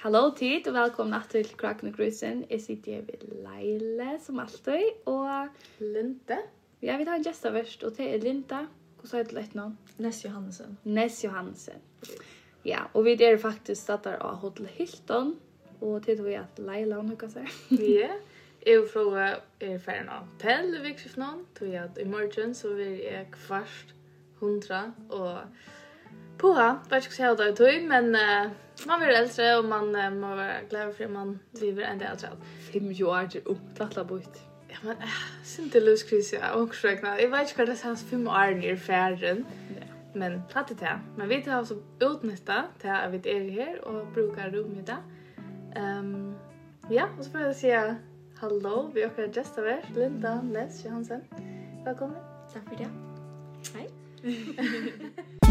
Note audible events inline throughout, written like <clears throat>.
Hallå tid och välkomna till Kraken och Grusen. Jag sitter här vid Leile som alltid och Linte. Ja, vi tar en gäst först och det är Linda. Hur sa du lätt namn? Ness Johansen. Ness Johansen. Ja, och vi är faktiskt satt av Hotel Hilton och till vi att Leila hon hur seg. Ja. Jag frågar er <laughs> färden av Pell i vikskiften. Tog jeg at i morgen så vil jeg kvart hundra og Puha, vet ikke hva det er men uh, man blir eldre, og man uh, må være glad for at man driver en del til. Fem år til opptatt av bort. Ja, men uh, synes sin til løskris, ja, og skrekna. Jeg vet ikke hva det er hans fem år i ferden. Men platt det er. Men vi tar også utnytta til at vi er her, og brukar rom i det. Um, ja, og så får jeg si hallo, vi er akkurat gesta her, Linda Ness Johansen. Velkommen. Takk for det. Hei. <laughs>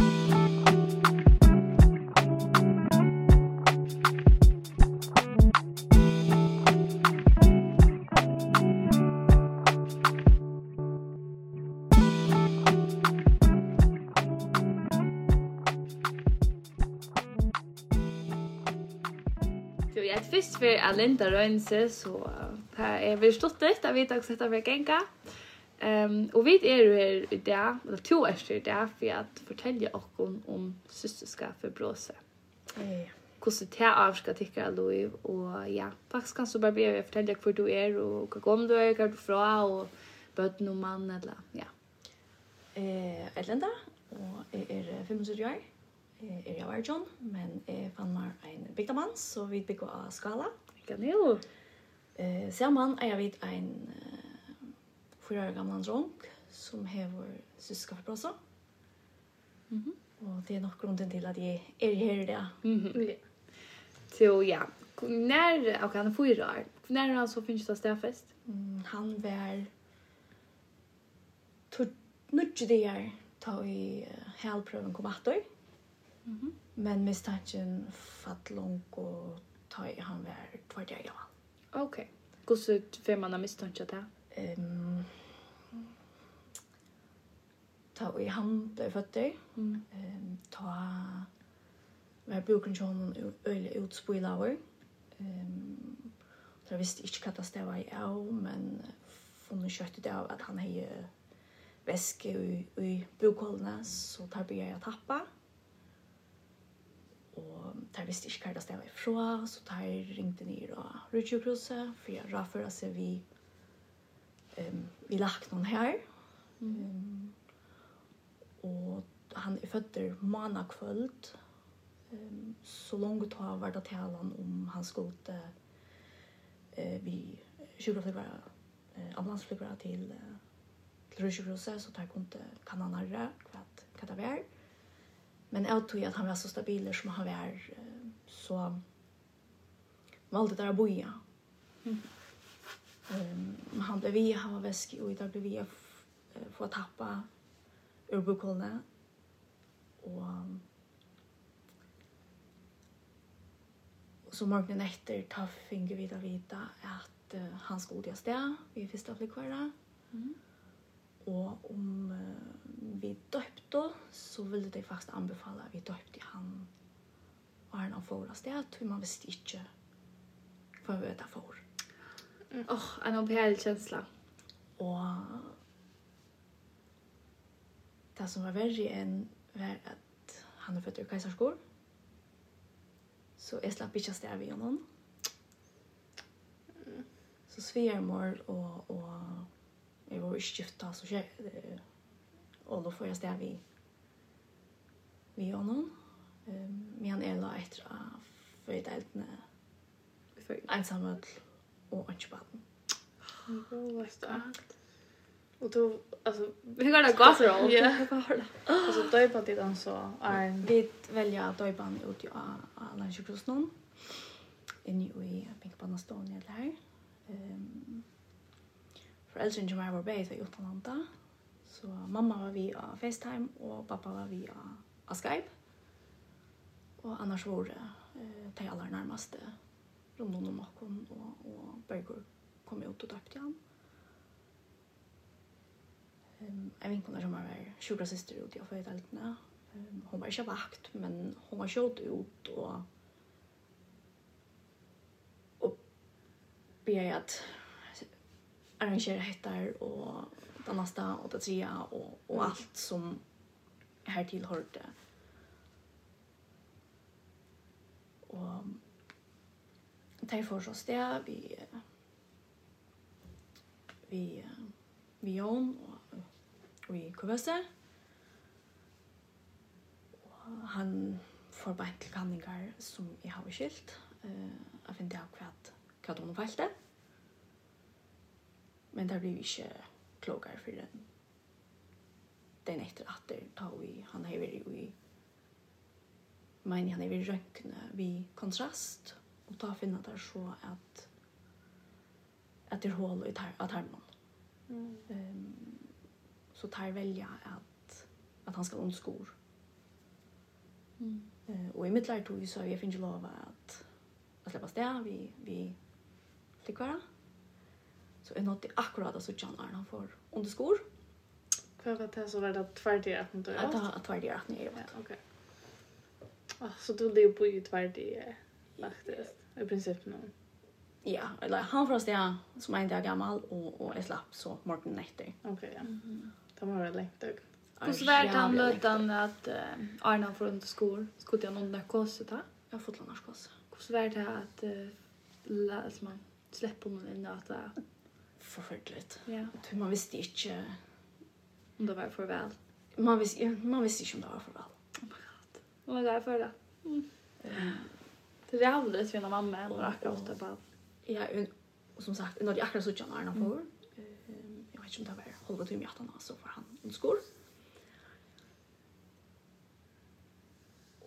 är Linda Rönse så det er vi stort litt där vi tog sätta vi gänga. Ehm og vi er jo her i dag, eller to er det där för att fortälja och om om systerska Bråse. blåse. Hvordan det er här avska av Louis og ja, faktisk kan så bare be å fortelle deg hvor du er, og hva kom du är, hur du fra og bøtt noen mann eller ja. Eh, Elenda og jeg er 75 år. Jeg er i Arjon, men jeg fann meg en bygdamann, så vi bygger av skala. Kan jo. Eh, samman är jeg vid en uh, fyra år gammal dronk som hever syska för brossa. Mm -hmm. Och det är nog grunden till att jeg är här idag. det. -hmm. Ja. Så ja, när, och han är fyra år, när han så finns det stäffest? Mm, han var nutje dagar ta i helprøven kom attor. Mm -hmm. Men mistanken fatt långt og ta i han var två dagar gammal. Okej. Okay. så ut för man har misstänkt det. um, ta i han blev fötter. Mm. um, ta var boken som öle utspelare. Ehm Jag visste inte vad det stod i av, men hon kött det av att han har väske i, i bokhållna, så tar jag att tappa og der visste ikke hva det stedet var ifra, så der ringte ned og Rutjokruset, for jeg rafører seg vi, um, vi lagt noen her. Mm. Um, og han er født der måned kvøld, um, så langt da var det talen om han skulle uh, vi sjukkerflyggere, uh, ambulansflyggere til, uh, til Rutjokruset, så der kunne kan han høre hva, hva det var. Mm Men jeg tror at han var så stabil som han var så valde där att boja. Mm. Um, han blev vi, han var väsk och idag blev vi få tappa ur bokholdene. Og, og så morgenen etter, ta finger vi da vita at uh, han skulle till sted vid första flickvara. Mm. Og om så ville de faktisk anbefale at vi døpte han og han får oss det at man visste ikke hva vi vet han får Åh, oh, en opphelig känsla. Og det som var verre enn var at han er født ur kajsarskor. Så jeg slapp ikke stær ved honom. Så svigermor og, og jeg var ikke gifta, så skjer det. Og da får jeg stær ved vi honom. Um, vi han er la etter av för ett eldne. För ensamhet och anspannen. Oh, vad starkt. Och då alltså hur går det gott roll. Ja, vad har det? Alltså döpa dit han så är vi välja döpan ut ju alla sjukhusen. In i Pinkbanastan eller här. Ehm Föräldrar som var på base var i Utlanda. Så mamma var vi av FaceTime og pappa var vi av av Skype. Och annars var det eh, de aller närmaste rundt om Makon och, och Berger kom ut och døpte han. Um, en vinkona som var sjukra syster ut i affärdeltene. Um, hon var ikke vakt, men hon var kjøtt ut och och begär att arrangera hettar och det nästa och det trea och, och allt som her tilhørte. Og de får så det, vi, vi, vi Jon og, og vi Kvøse. Og han får bare til kanninger som jeg har skilt. Eh, jeg finner av hva, hva de feilte. Men det blir ikke klokere for den den efter att det tar vi han har varit vi men han är vi röntgen vi kontrast och ta finna där så att att det hål i tar att harmon. Mm. Ehm så tar välja att att han ska undskor. Mm. Eh och i mitt lär tog vi så jag finns lov att att släppa stä vi vi flickvara. Så är något akkurat så John Arnold får undskor. Mm Vad var det så var det tverdig at inte jag? Ja, tvärdi att ni vet. Okej. Ah, så du lever på ju lagt faktiskt. I princip nu. Ja, eller han från det som är en dag gammal och och är slapp så morgon nätter. Okej, ja. De har det längt dag. Och så vart han lödan att Arna från under skor skulle jag någon narkos ta. Jag har fått narkos. Och så vart det att läs man släpper någon in att det förfärligt. Ja. Tror man visste inte om det var farväl. Man visste, ja, man visste inte om det var farväl. Oh my god. Det var det. Mm. Mm. Det är aldrig till en mamma eller akkurat åtta på. Ja, och som sagt, när jag akkurat så tjänar han på. Jag vet inte om det var halva timme i attan så var han en skor.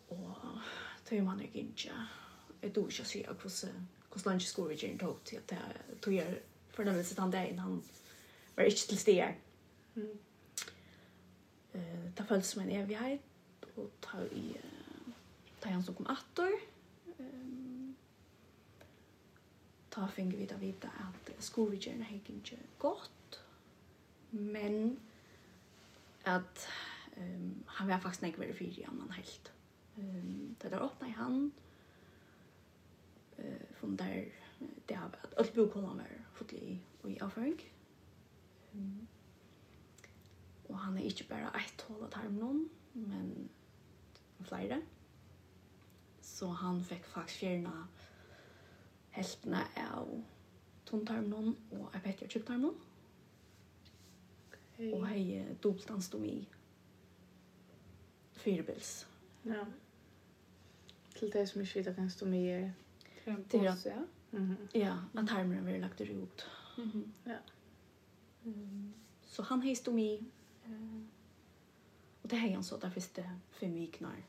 Och det är man inte. Jag tror inte jag ser hur långt skor vi gärna tog till att det tog jag för den sitt han där innan han var inte till steg. Mm eh ta följs som en evighet och ta i ta han som kom attor. Ehm ta fing vi där vita att skolvigen har ikke gott. Men att ehm um, han var faktiskt nägg veldig fyrig annan helt. Ehm um, det där öppna i han eh uh, från där det har varit allt bokhållare fått i och i avføring. Um, Og han er ikke bare ett hål av tarmen, men flere. Så han fikk faktisk fjerna heltene av tunntarmen og jeg vet ikke kjøptarmen. Okay. Og jeg er dobbelt. Ja. Til det som ikke vet at hans dom i er ja? Mm -hmm. Ja, at tarmen vil lagt ut. Mm -hmm. Ja. Mm. Så han heist stomi, Eh, och det här han så der første fem veckor.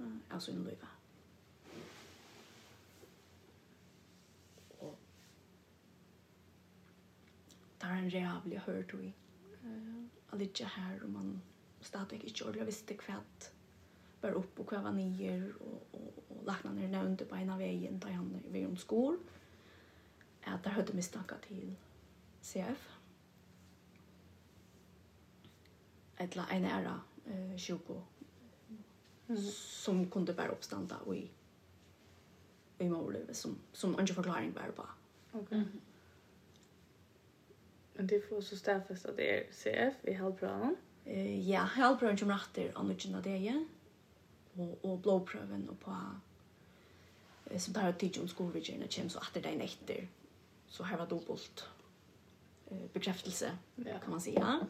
Uh, alltså en leva. Och där är en rehablig hört vi. Uh, alltså her og man stadig ikke ordentlig visste kvätt var upp och kvar ner och och och lagt ner nämnde på ena vägen där han var om skor. Att där hade misstankar till CF. eller en ära eh, sjuko mm. som kunde bara uppstanda och i i morlivet som, som en förklaring bara på. Okej. Men det får så stäffast att det är CF i helgpröven? Eh, ja, helgpröven kommer efter det dagen och, och blåpröven och på eh, som tar tid om skolvidgerna kommer så efter dagen efter. Så här var dubbelt eh, bekräftelse ja. kan man säga. Ja.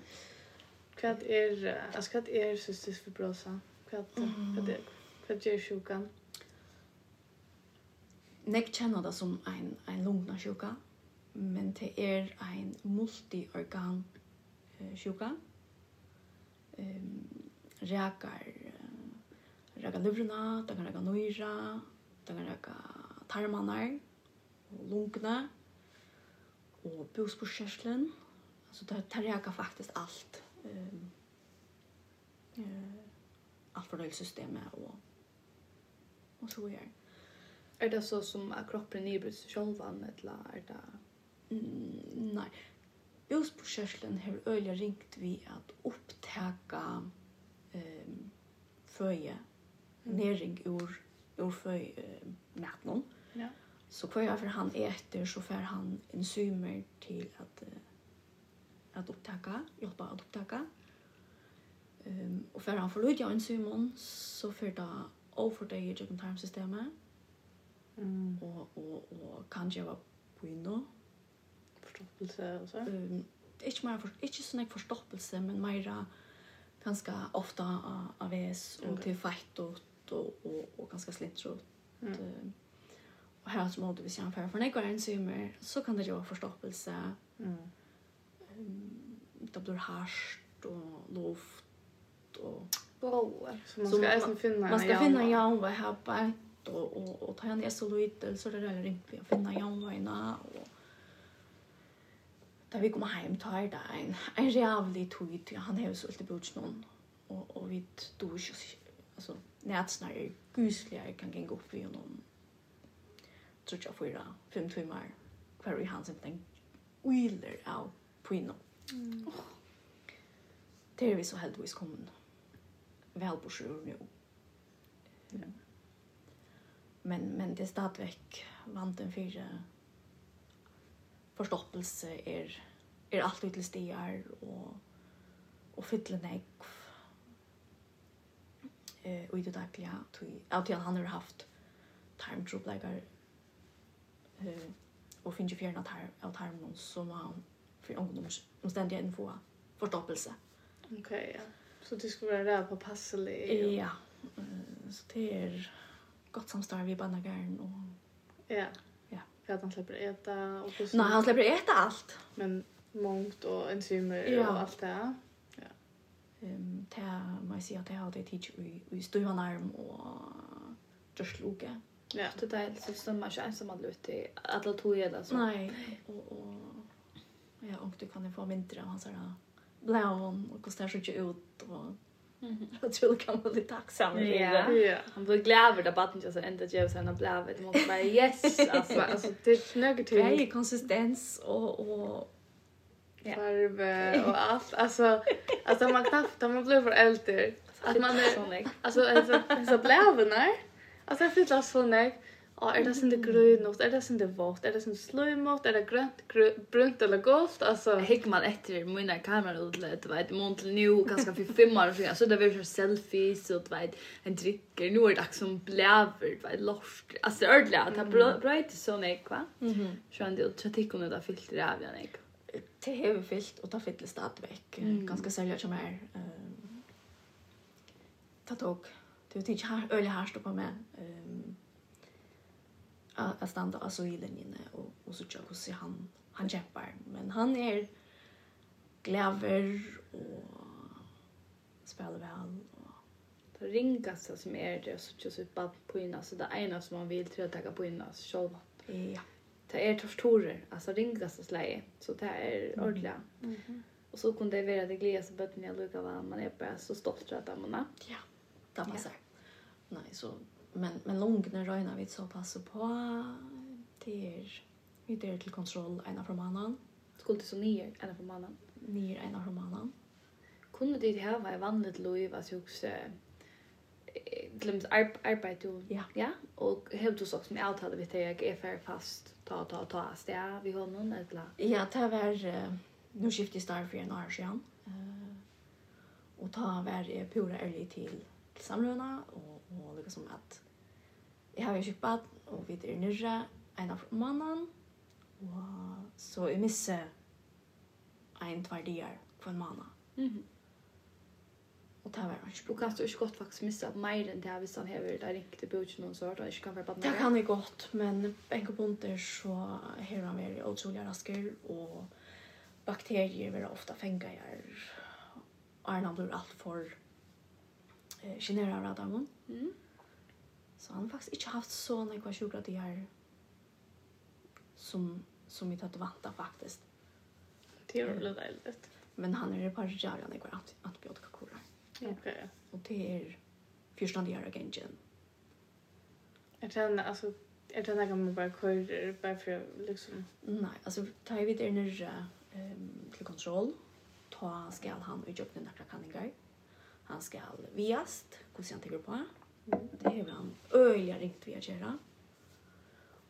Vad är alltså vad är cystisk fibrosa? Vad vad är vad är sjukan? Nek känner det som en en lungnasjuka, men det är en multiorgan sjuka. Ehm räkar räka leverna, det kan räka nöjra, det kan räka tarmarna och lungna och bukspottkörteln. Alltså det tar räka faktiskt allt ehm eh allt för det systemet och och så är Är det så som att kroppen nybryts självan eller är det mm, nei. Uspåkjörslen har öliga ringt vi att upptäcka um, føye, mm. näring ur, ur föje um, mätnon. Ja. Så kvar jag för han äter så får han enzymer till att uh, att upptäcka, hjälpa att upptäcka. Ehm um, och för han förlod jag en Simon så för då over det i Jacob Time systemet. Mm. Och och och kan jag vara på inno. Förstoppelse och så. Ehm um, inte mer för inte sån ek förstoppelse men mera ganska ofta av AVS och okay. till fight och och och, och ganska slintrot. Mm. Um, och här som hade vi sen för för en gång så kan det ju vara förstoppelse. Mm det blir harst och luft och wow så man ska nästan finna man ska finna jag vad här på och och och ta en är så lite så det är rimligt att finna jag och där vi kommer hem tar det en en jävlig tid han har så lite bort någon och och vi då alltså nätsnär gusligare kan gå upp i någon tror jag för fem timmar kvar i hans inte wheeler out pino. Mm. Oh. Det är vi så heldigvis kommen. Väl på sjur nu. Ja. Men men det är stadigvæk vanten för förstoppelse är er, är er allt till stigar och och fylla nek eh och i det dagliga tog att han har haft time eh och finns ju fjärna tar av tarmen som han för om de ständiga en få förstoppelse. Okej, okay, ja. Så det skulle vara där på passelig. Och... Ja. Så det är gott samstarv i Bannagarn och Ja. Ja. För att han släpper äta och så. Nej, han släpper äta allt. Men mångt och enzymer ja. och allt det. Ja. Ehm, ta det man säga att det har det teach i i stuvanarm och just luka. Ja. Det där så stämmer inte ensam att luta alla tog det så. Nej. Och och Ja, och du kan ju få mindre av hans här blån och kostar så inte ut och Jag tror det kan vara lite tacksam för det. Han blir glad över det batten jag så ända jag sen har blivit det måste vara yes <laughs> alltså alltså det är negativt. Det konsistens och och farve <laughs> och allt alltså alltså man knappt man blir för äldre. Att man är alltså alltså så blävarna. Alltså det fyllas så näck. Åh, är det sånt det grönt? Är det sånt det vått? Är det sånt slöjmått? Är det grönt, grönt, brunt eller gult? Alltså... Hick man efter mina kamerautlöt, du vet, mån till nu, ganska för fem år sedan. Så det var så selfies och du vet, en dricker. Nu är det dags som bläver, vet, lorsk. Alltså det att ordentligt, det har så mycket, va? Mhm. Så han det, jag tycker hon det fyllt det av jag, Det har vi fyllt och det fyllt stadigvæk. Ganska sälja som är. Det tog, det var inte öliga härstå på mig att stanna alltså i linjen och och så jag hur han han kämpar men han är gläver och spelar väl och ringast som är det så just ett bad på innan så det ena som man vill tror att ta på innan så själv ja det är torstorer alltså ringast så så det är ordla mm och så kunde det vara det glädje bättre när jag lukar vad man är bara så stolt över att man är ja. det passar nej så men men lungna röna vi så pass på till vi där till kontroll ena från annan skulle så ner eller från annan ner ena från annan kunde det här vara vanligt liv att jag också glömt arbete och ja. Ja? Och helt du sagt med allt hade vi det jag är för fast ta ta ta stä vi har någon eller ja det var nu skiftar i stark för en år sedan eh och ta var pura ärlig till samlöna och og liksom at jeg har jo kjøpt bad, og vi er nyrre en av mannen, og så jeg misser en tvær dier hver måned. Mm -hmm. Og det var ikke bra. Du kan ikke godt faktisk missa mer enn det hvis han hever det ringte på ikke noen sort, og ikke kan være badnere. Det kan jeg godt, men en enkelte punkter så hever han mer utrolig rasker, og bakterier vil ofte fenge her, og han blir alt for eh, generar av dem. Mm. Så han har faktiskt inte haft så när jag sjukrat här som, som vi tar vänta vanta faktiskt. Det är roligt dejligt. Men han är bara jävla när jag har antibiotikakurar. Okej. Och det är första det gör jag. Jag känner alltså Jag tänker att man bara kurrar bara för liksom... Nej, alltså tar vi det nere um, till kontroll. Ta skall han och jobba några kanningar han ska viast, hur han tänker på. Det är han öliga ringt vi att göra.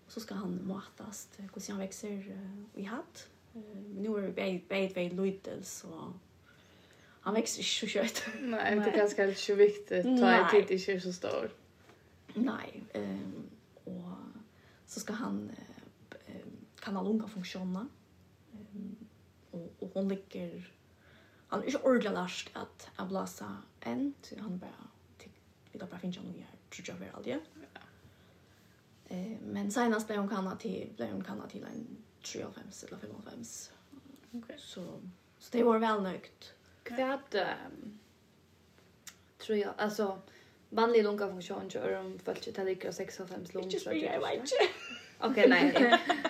Så ska han matas, hur han växer i hatt. Men nu är vi bägge, bägge, bägge lojtel så han växer inte så kött. Nej, det är ganska inte så viktigt. Ta en tid inte är så stor. Nej, um, och så ska han kan ha lunga funktioner. Um, och, och hon ligger han är inte ordentligt lärst att jag blåsa än så han bara typ vi då bara finns jag nog här tror jag väl aldrig. Eh men senast blev hon kanna till blev hon kanna till en 35 eller 55. Okej. Så så det var väl nöjt. Kvad um, tror jag alltså vanlig lunga funktion gör om fallet till lika 65 lung så det är vet. Okej nej.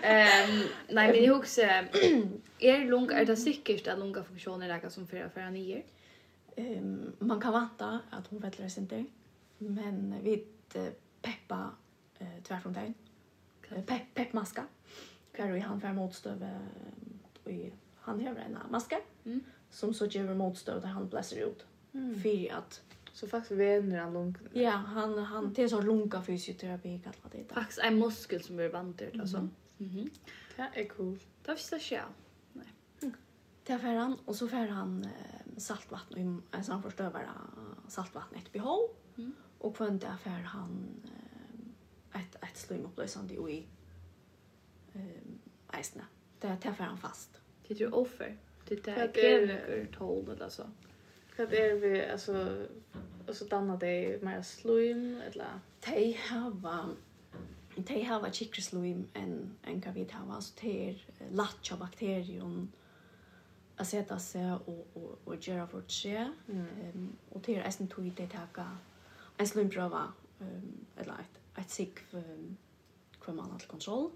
Ehm nej men jag husar <clears throat> är lunga är det säkert att lunga funktionen är det som för för nio um, man kan vänta att hon vettlar sig inte. Men vi peppa eh, tvärtom dig. Okay. pepp peppmaska. Kvar vi han för motstöv i han har en maska mm. som så ger motstöv där han bläser ut. Mm. För att Så faktiskt vänner han långt. Ja, han han det är så lunga fysioterapi kallar det. Faktiskt en muskel som är vandrad alltså. Mhm. Mm. Det är cool. Det visste jag. Nej. Mm. Det är han och så får han eh, saltvatten i en sån förstövare saltvatten ett behåll mm. och kvant där för han ett ett slum upplösande i ehm isna där tar för han fast. Det är offer? Det där kemiker told eller så vad är vi alltså och så dannar det mer slime eller te hava te hava chickslum en en kan vi ta alltså te latcha bakterium att sätta sig och och och göra vårt Mm. Ehm och till resten tog det tacka. En slump prova ehm ett light. Ett sig för man all kontroll.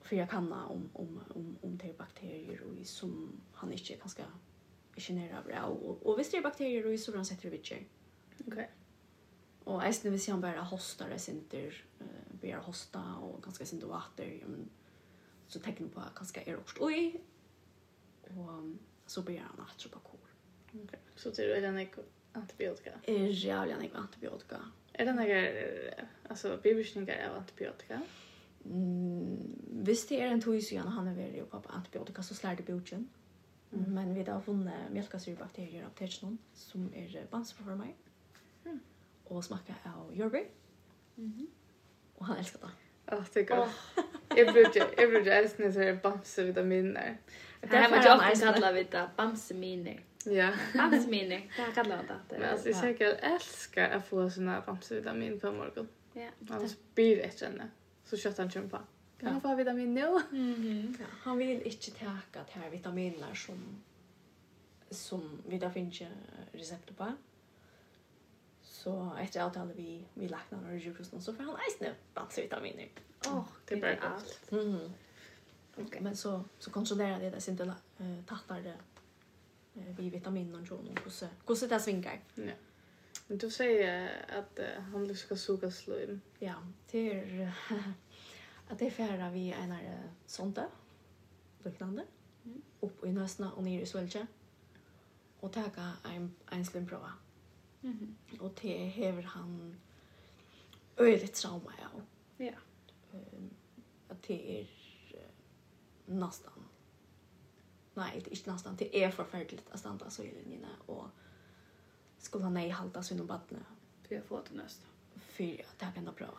För jag kan om om om om det bakterier och som han inte kan ska generera bra och och visst det är bakterier och så han sätter vi Okej. Och ästen vill se han bara hostar det synter eh börjar hosta och ganska synd och åter men så tecken på kanske är också oj och så blir han att köpa kor. Okej. Så det är den antibiotika. Är jävla nek antibiotika. Är den där alltså bivirkningar av antibiotika? Mm, visst det är en tog ju han har varit på antibiotika så slår det boten. Mm. Men vi har funnit mjölksyrebakterier av tetron som är bansformar. Mm. Och smakar av jordbär. Mhm. Mm och han älskar det. Ja, det är gott. Jag brukar, jag brukar älska är bamse vitaminer. Det här var jag alltid kallar vi det, bamseminer. Ja. Bamseminer, det här kallar man det. Men alltså jag säkert älskar att få såna bamse vitamin på morgon. Ja. Annars blir det ett känne. Så kött han kämpa. Kan han få vitamin nu? Mhm. ja. Han vill inte täcka de här vitaminer som som vi där finns recept på så efter avtal vi vi lagt några djurkost så får han isen balsamvitaminer. Åh, Det det blir allt. Mm. Okay. Men så så kontrollerar det där sin till eh tattar det eh vi vitaminer och sånt och så. Hur ser det svinkar? Ja. Men du säger att uh, han ska suga slöjm. Ja, det <laughs> är att det färra vi en är sånt där. Liknande. Mm. Upp i näsna och ner i svälja. Och ta en en slimprova. Mm -hmm. Og det hever han øyelig trauma av. Ja. Um, at det er uh, nesten Nei, det er ikke nesten. Det er forferdelig å standa så i linjene og skulle han nei halta sin om badene. For å få til nøst. For ja, det kan da prøve.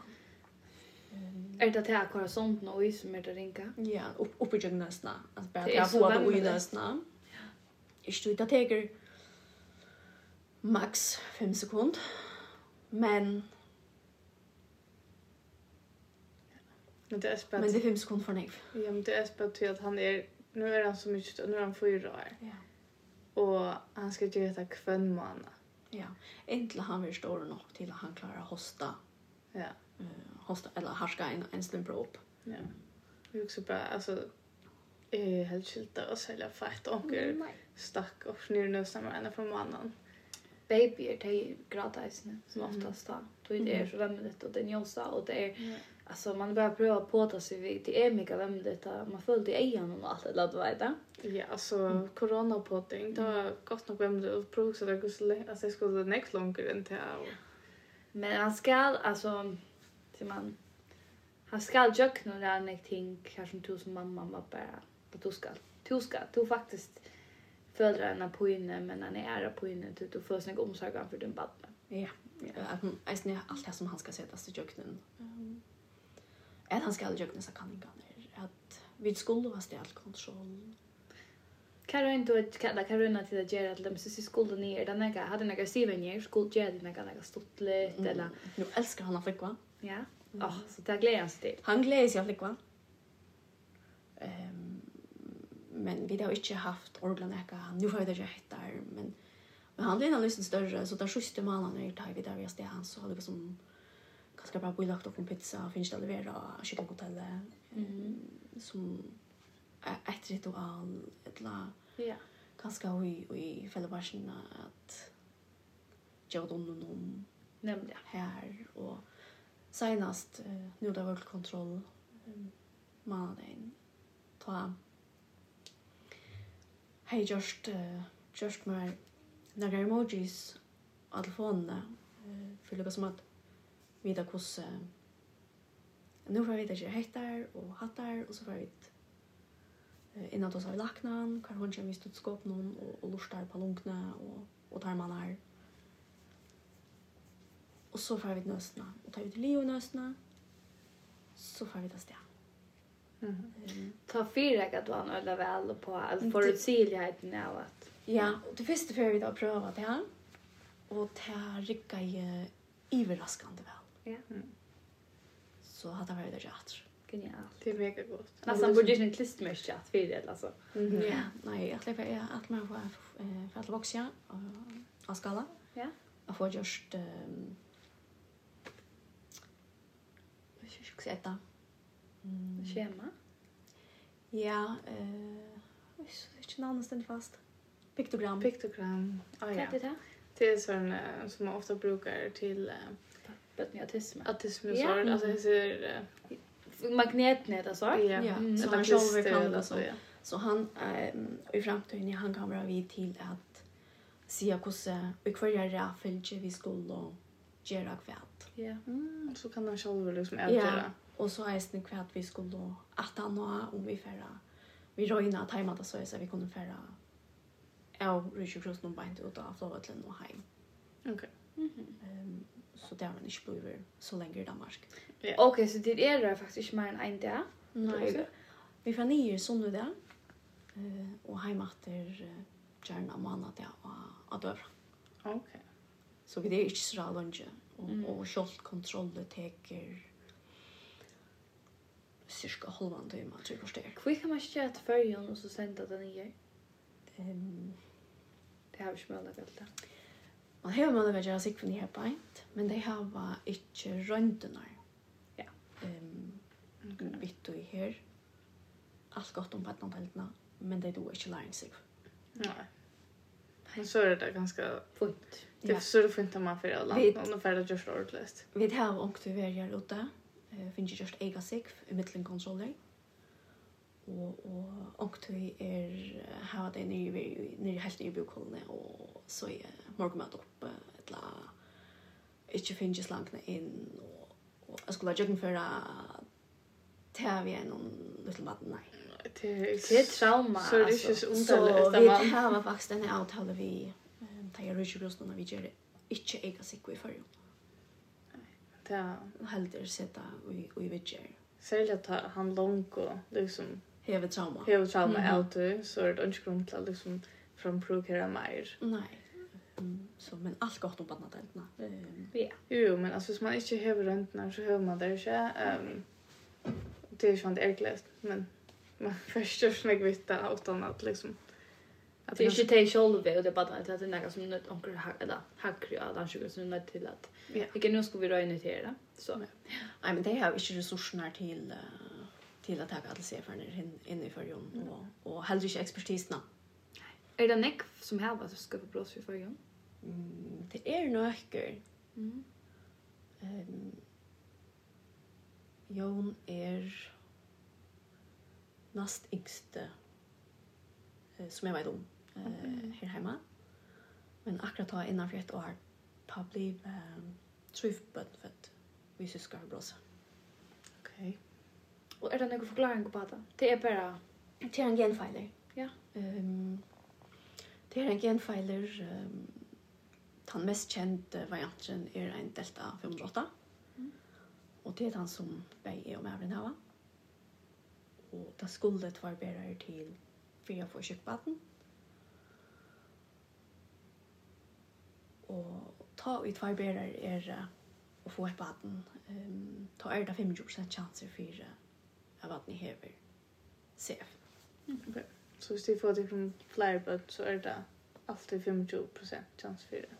Um, er det det her hva sånt nå i som er det ringa? Ja, opp, oppe i nøstene. Altså bare at jeg får det i nøstene. Ikke du, det teker... Er max 5 sekund. Men Men det är spett. Men det är 5 sekunder för nej. Ja, men det är spett till att han är nu är han så mycket nu är han fyra år. Ja. Och han ska ju heta kvön månad. Ja. Inte han vill stor nog till att han klarar hosta. Ja. Uh, hosta eller harska en en slimpra upp. Ja. Det är också bara alltså eh helt skilt och sälja fett och stack och ner nu samma ända från mannen babyer, de gråter eisene, som oftast da. är Det er så vemmelig, og det er njosa, og det er, yeah. man bare pröva på det seg vid, det er mega att man føler i eier och allt det där du vet det. Ja, alltså mm. koronapåting, det var vem det vemmelig, og prøvde seg det, alltså jag skulle nekt langer enn til jeg. Men han ska alltså till man, han ska jøkne og lære nek ting, kanske du som mamma var bare, at du ska. du ska, du faktiskt föder en på inne men han er på inne du får seg omsorgen för din barn. Ja, ja. At han, jeg allt det som han ska sätta i kjøkkenen. Mm. Att han ska i kjøkkenen, så kan inte han her. At vi skulle ha stjalt kontroll. Kan du inte kalla Karuna till att göra att de syns i skolan ner den där hade några syven ner skol ger det några några stort lite eller nu älskar han att flicka. Ja. Ja, så det glädjer sig till. Han glädjer sig flicka. Ehm men vi har inte haft orglan äka nu har det rätt där men men han blir nästan större så där sjuste mannen när dag, vi där vi står han så har det som ganska bra bulagt upp en pizza finns det leverera hotell, mm. som ett ritual ett la ja ganska oj oj fällbarsen att jag då någon nämnde här och senast nu där var kontroll mannen ta hei just uh, just mer några emojis på telefonen uh, för det som att vita hur uh, nu får vi veta hur hettar och hattar och så får vi veta uh, innan då så har vi lacknan kan hon kommer i studskåp någon och, och lustar på lunkna och, och tar man här och så får vi veta nösna och tar vi till Leo nösna så får vi det sted Ta fyra att du han ölla väl på all förutsägligheten av att Ja, och det första för vi då pröva det här. Och det här i ju överraskande väl. Ja. Så hade varit det rätt. Genialt. Det är mega gott. Alltså han borde ju en klistmärke att för det alltså. Ja, nej, jag släpper jag att man får eh för att boxa och skala. Ja. Och får just ehm Jag ska säga Schema? Ja, eh, ikke navnet stendt fast. Piktogram. Piktogram. Ah, ja. Det det är sån som man ofta brukar till bøtt med autisme. Autisme ja. sånn, altså jeg ser... det altså? Ja, som han vi kan det, altså. Så han, i fremtiden, han kan vi vid til at sier hvordan, i hver ræfølge vi skulle gjøre kveld. Ja, så kan han själv liksom etter det. Och så är det kvart vi skulle då att han har om vi färra. Vi röjna att hemma så är vi kunde färra. Ja, Richard Cross någon bänt ut av flottillen och hem. Okej. Mhm. Mm så det var inte blivit så länge i Danmark. Yeah. Okej, okay, så det är det faktiskt mer än en dag. Nej. Vi får nio sån där. Eh och hem efter gärna månad där och att dörra. Okej. Okay. Så vi det är inte så långt och och kontroller teker cirka halvan timme, tre kvarter. Hvor kan man ikke til färjan og så senda den nye? Ehm. det har vi ikke mulighet til. Man har man til å gjøre sikven i her beint, men det har var ikke røntenar. Ja. Ehm. Grunn vitt og i her. Alt gott om beitnanteltene, men det är då ikke sig. Nei. Men så är det ganska fint. Det är så det fint att man får alla. Och får det just ordentligt. Vi har ångt över ute eh finns ju just ega sig i mitten kontroller. Och och och det är här det är nere vid helt i bokhollen och så är morgonmat upp ett la inte finns just långt in och och jag skulle jogga för att ta vi en liten mat nej. Det är trauma. Så det är ju så underligt. Så vi har faktiskt en avtal vi tar ju rubriken när vi gör det. Inte ega sig i förrjun det helder sitta i i vidger. Särskilt att han långt och liksom heve trauma. Heve trauma mm -hmm. out så det inte grund till liksom från prokera mer. Nej. Mm. så men allt gott om annat än ehm ja. Jo, men alltså hvis man inte hever runt så hör man det inte ehm um, det är ju sånt ärklöst men man förstår snägg vitt utan att liksom. Att det är inte det själva och det är bara att det är något som något onkel eller hackar alla sjuka som är till att vilken nu ska vi röra till det. Så. Nej men det har inte resurserna till till att ta alla sig för när in i förjon och och heller inte expertisen. Är det nick som här vad ska på bröst för igen? Mm, det är nöcker. Mm. Ehm Jon är näst yngste som jag vet om eh här hemma. Men akkurat ta innan för ett år ta blev ehm trivbud för att vi syskar brosa. Okej. Och är det någon förklaring på det? Det är bara det är en genfiler. Ja. Ehm um, det är en genfiler ehm um, den mest kjente varianten er en Delta 508. Mm. Og det er den som begge er om evren hava. Og det skulle tvarbere til fyrir å få kjøkbaten. Mm og ta i tvær berar er å få et baden. Um, ta er det 25% chanser for uh, at baden hever CF. Okay. Så hvis de får det från flere bød, så er det alltid 25% chans for det?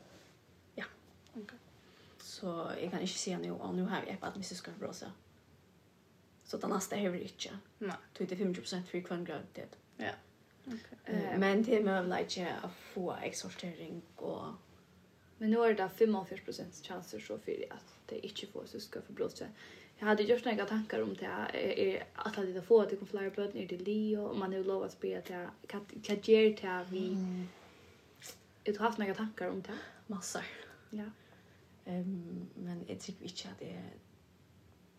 Ja. Okay. Så jeg kan ikke si noe, og nå har vi et baden hvis jeg skal bråse. Så det neste hever ikke. Nei. Så det er 25% for hver graviditet. Ja. Okay. Uh, men det er med ikke å få eksortering og Men nu är det 45 chanser så för att det inte får syska för blåsa. Jag hade gjort några tankar om det är att hade det få att det kom flyer blöd ner till Leo och man hade lov att spela till Kajer till vi. Jag har haft några tankar om det. Massor. Ja. Ehm men jag tycker inte att det är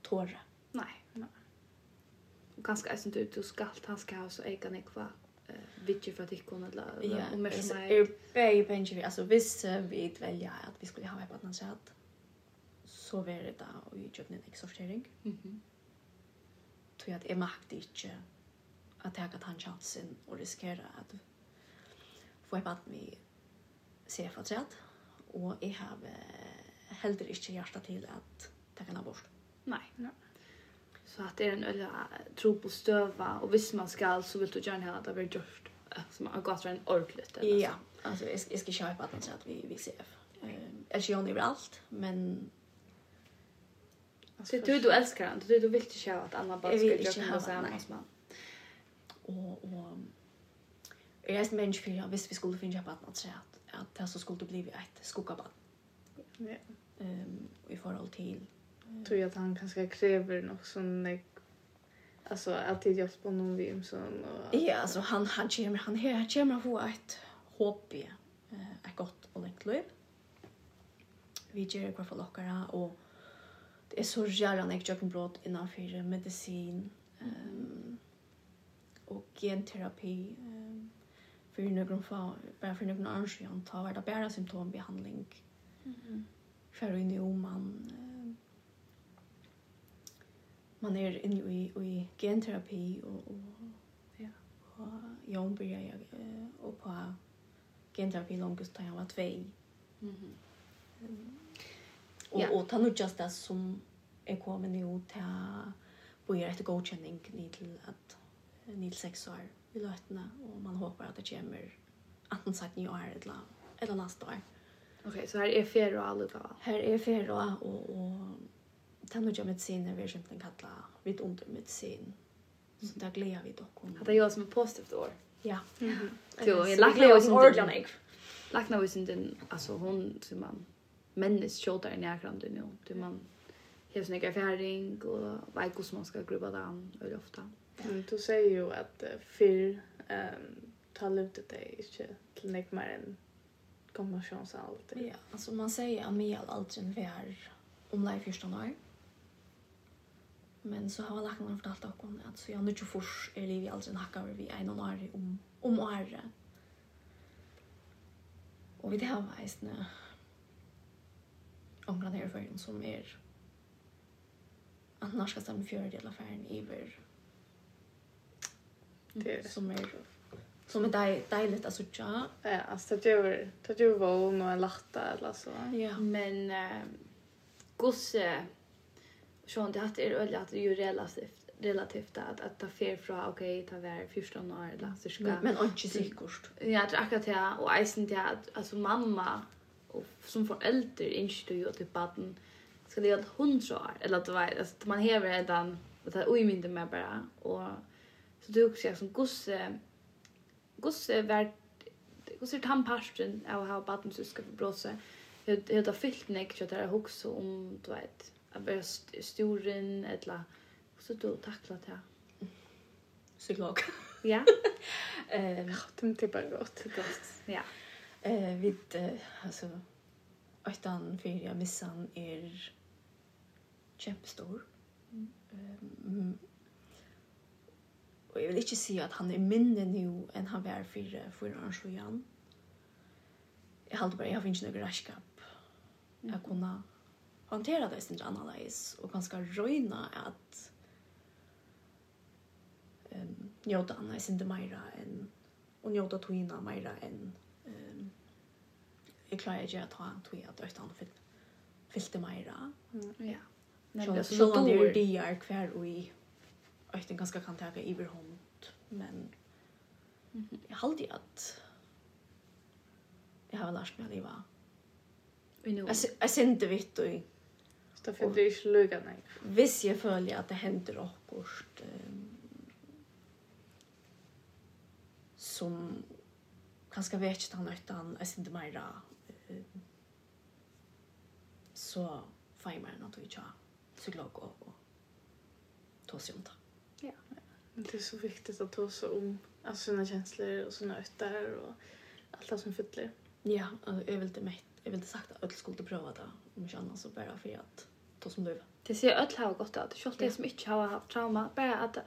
tårar. Nej, nej. Ganska är ut du ska han ska ha så egen kvar vitcher för att det kunde la ja, och mer som är bäj pension alltså visst vi välja att vi skulle ha ett annat sätt så var det där och ju jobb den exorcering mhm. Tror jag att jag makt inte att jag kan ta en chansen och riskera att få ett annat vi ser för att och jag har heller inte hjärta till att ta kan bort. nej nej Så att det är en öliga tro på stöva. Och visst man ska så vill du gärna att det blir gjort. Så man går till en eller Ja, alltså jag, jag ska köpa att man säger att vi, vi ser. Um, jag kör ju allt, men... Det du, du älskar han. Du, du vill inte köra att Anna bara ska göra något som med Och, och jag är en människa för jag visste vi skulle finna på att säga att, det så skulle bli ett skuggabarn. Ja. Um, I förhåll till tror jag att han kanske kräver något som jag alltså alltid jag på någon vim så och ja alltså han han kommer han här han ger få ett hopp i ett gott och långt liv. Vi ger det för lockara och det är så jävla näck jag kan blåt innan för medicin ehm och genterapi ehm för några fall bara för några år sedan tar det bara symptombehandling för en ung man man är inne i, i genterapi och, och ja, och jag började jag och på genterapi långt då jag var två. Mhm. Um, och ja. och ta nu just det som är kommer nu till börja efter godkänning ni till att ni till sex år vi lötna och man hoppas att det kommer antingen sagt ni år eller eller nästa år. Okej, så här är fyra alla då. Här är fyra och och tannhugja mediciner vi simpelthen kalla vid undermedicin. Så det gleder vi dock om. Det är jag som är positivt år. Ja. Mm -hmm. Jo, jag lacknar ju sin ordentlig. Lacknar ju sin den, alltså hon som man männis tjåtar i närkramden nu. Du man har sin erfaring, färing och vet hur man ska grubba den väldigt ofta. Men du säger ju att uh, förr um, talade dig inte till nek mer än konfirmationsalter. Ja, alltså man säger att med aldrig vi är om det är 14 år. Men så har lagt läkaren fortalt att hon att så jag nu inte fors er liv i aldri en hacka vi en och år om om året. Og vi det har visst nu. Omkring här för som är att norska stemme fjärde del affären över. Det som er som er deil, dejligt å sådär. Ja, alltså det gör det gör vad om man lachta eller så. Ja. Men eh gosse så det att är öll att det ju relativt relativt att att ta fel från okej ta var 14 år eller så ska men inte säkert. Ja, det akkurat det och isen det att alltså mamma och som förälder inte ju att barn ska det att 100 år eller att det var alltså man häver redan att det oj mindre med bara och så du också som gosse gosse vart gosse tamparsten av ha barn så ska bråsa. Jag jag har fyllt nek så där också om du vet att vara sturen eller så då tackla det. Psykolog. Ja. <laughs> Ehm, det typ bara gott, gott. Ja. Eh, vid alltså åttan för jag missan är jättestor. Ehm Och jag vill inte säga att han är mindre nu än han var för för åren så igen. Jag hade bara, jag har inte raskap. Jag kunde hantera det sin analys och ganska röna att ehm um, njóta annars inte meira än och njóta tvinna meira än ehm um, jag klarar jag att ta en tvinna att utan fyll fyllte meira ja Nej, så då är det är kvar och i att ganska kan ta i överhand men mm -hmm. jag hade att jag har lärt mig att leva. Jag ser inte vitt och Så det finner ikke lykke, nei. Hvis jeg føler at det hender akkurat um, som kanskje vet ikke han utan han, jeg synes det mer da, um, så får jeg meg at du ikke har psykolog og, og tås om det. Ja. Det är så viktigt att ta sig om alltså sina känslor och sina ötter och allt det som fyller. Ja, jag är väldigt mätt jag vill inte sagt att öll skulle prova det om inte annars så bara för att ta som löv. Det ser öll har gått att det är som inte har haft trauma bara att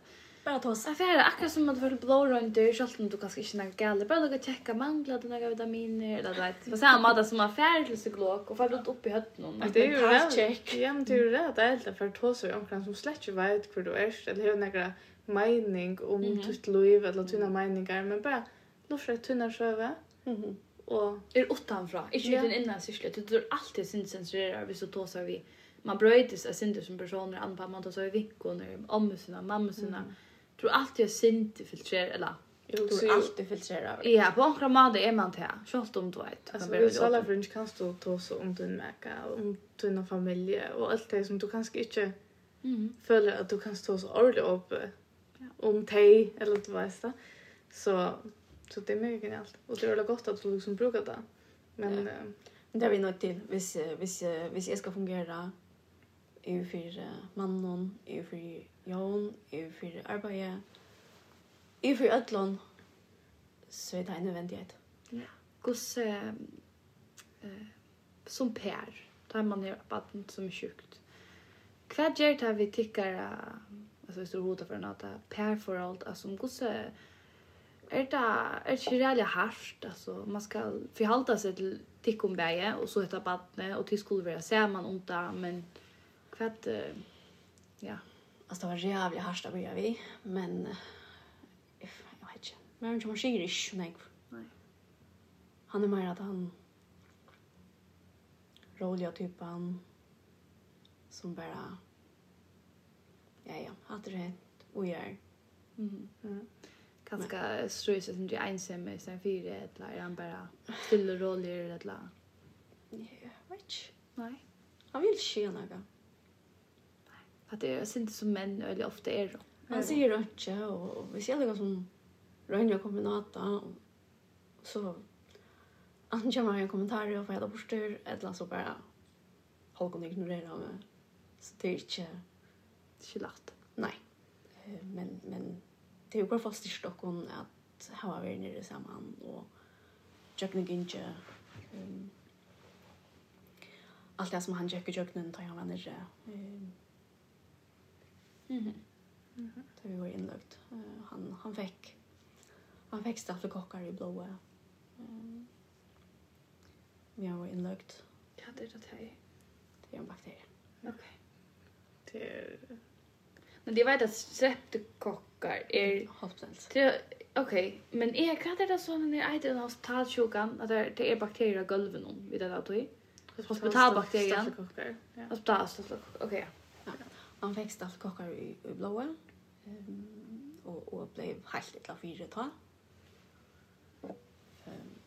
bara ta oss. Affärer akkurat som att du får runt du själv om du kanske inte är galet bara att checka manglar du några vitaminer eller vet. På samma <laughs> sätt som affärer till psykolog och få blod upp i hötten. Det är ju rätt check. Ja men det är ju rätt det är helt för att ta sig omkring som släkt inte vet hur du är eller hur några mening om ditt liv eller tunna meningar men bara lufra tunna sjöva. Mhm och är utanfra. Inte ja. uten innan sysslet. Du tror alltid sin censurerar hvis du tåsar vi. Man brøytis av synder som personer, anpa man så vi vikkoner, ommusina, mammusina. Mm. Du tror alltid synd filtrera eller Du är alltid filtrerad. Ja, på några kramad är man det. Självt om du vet. Alltså, vi sala för kan stå ta så om din mäka, om din familj och allt det som du kanske inte mm. följer att du kan stå så ordentligt upp om dig eller du vet det. Så Så det är mycket genialt. Och det är väl gott att du liksom brukar det. Men ja. det är vi nått till. Hvis, hvis, hvis jag ska fungera EU för mannen, EU för Jon, EU för arbete, EU för ödlån, så är det en nödvändighet. Ja. Guds, eh, eh, som Per, Tar man är baden som är sjukt. Vad gör det vi tycker, alltså vi står hotar för något, Per för allt, alltså som Guds är det är det really harsh alltså man ska förhålla sig till tickum bäge och så heter barnet och till skulle vara ser man onda men kvätt ja. Alltså det var jävligt harsh där börjar vi men jeg jag vet inte men jag måste ju ish nej han er mer at han roliga typen som bara ja ja hade rätt och gör mm. mm ganska stress som du ensam med sen fyra eller är han bara stilla roller eller Nej, vet Nej. Han vill ske något. Nej, att det är inte som män eller ofta är det. Han säger inte och vi ser något som rönja kombinata så han kommer en kommentar och får jag då ett eller så bara håll kon ignorera mig. Så det är inte... Det är inte lätt. Nej. Men, men det är ju bara fast i Stockholm att ha varit nere samman och jökna gynche um, allt det som han jökna jökna tar han var nere um, Mhm. Det vi var inlagt. Uh, han han fick han fick staffelkockar i blåa. um, vi var inlagt. Ja, det är det här. Det är en bakterie. Okej. Okay. Det er... Men det var ett streptokock sjukkar er hoppsens. Okej, men är kan det där sån när det är en hospitalsjukan att det är bakterier i golven om vid det där då. Hospitalbakterier. Ja. Hospital, okej. Ja. Man fick stalkockar i, i blåa. Ehm och och blev helt illa fyra ta. Ehm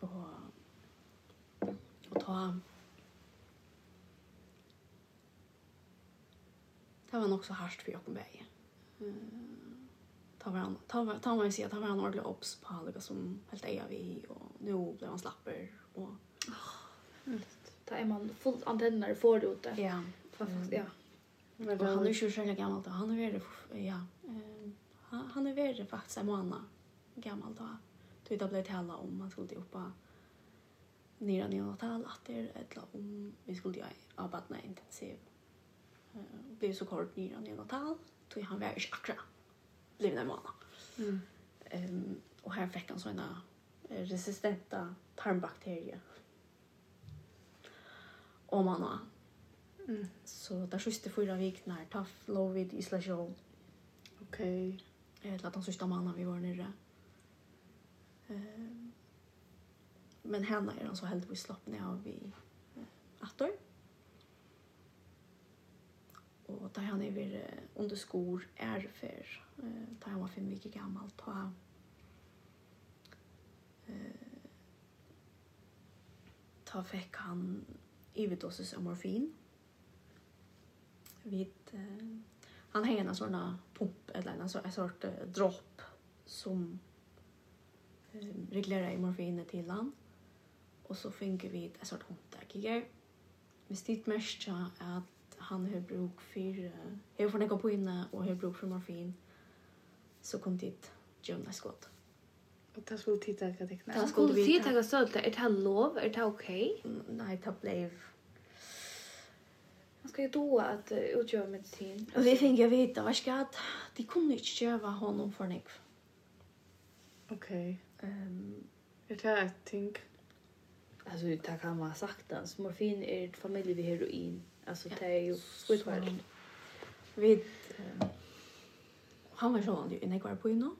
och och ta det var nog så hardt för Jakob Berg. Ta var han ta var ta var sig ta var han ordentlig obs på alla som helt är vi och nu blev han slapper och ta är man fullt antenner får det ute. Ja. Fast ja. Men han är ju så gammal då. Han är väl ja, han är väl faktiskt en månad gammal då. Det har blivit hela om man skulle upp nere neonatal att det är ett om vi skulle göra arbetet intensiv. Mm blev så kort nyra ner något tal. Tog han var inte akra. Blev det. Mm. Um, och här fick han sådana resistenta tarmbakterier. Och man har. Mm. Så där sista fyra vikna här. Ta vid isolation. Okej. Okay. Jag vet att han sista mannen vi var nere. Um, men henne är han så helt vi slappna av i attor. Mm och där han är vid under skor är för da han var fem veckor gammal ta eh ta fick han ividosis av morfin. Vid uh, han har en sån pump eller en sån sort dropp som eh, reglerar i morfinet till han. Och så finner vi ett sort håndtag. Jag visste inte mest att han har bruk för jag får några på inne och har bruk för morfin så kom dit Jonas Scott. Och det skulle titta att det knä. Det skulle vi titta att så att det här lov, är det okej? Nej, det blev Man ska ju då att utgöra medicin. Och vi fick ju veta, vad ska att de kunde inte köva honom för nek. Okej. Ehm, det är ett ting. Alltså, det kan man sagt. Morfin är ett familj vid heroin. Mm Alltså det är ju skithårt. Vi han var så ju när jag var på innan.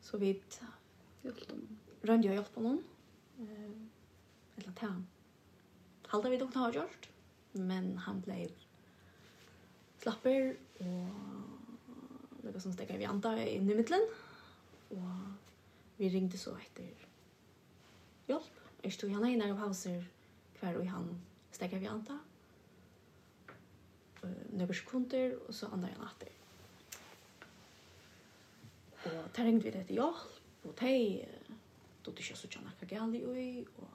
Så vi hjälpte honom. Rönde jag hjälpa honom. Eh eller han. Halda vi dock har gjort, men han blev slapper och något som stäcker vi antar i mitten. Och vi ringde så efter hjälp. Jag stod han i och pauser kvar och han stäcker vi antar några sekunder och så andra jag natter. Och där ringde vi det till jag och det då det känns så tjänar kagali och och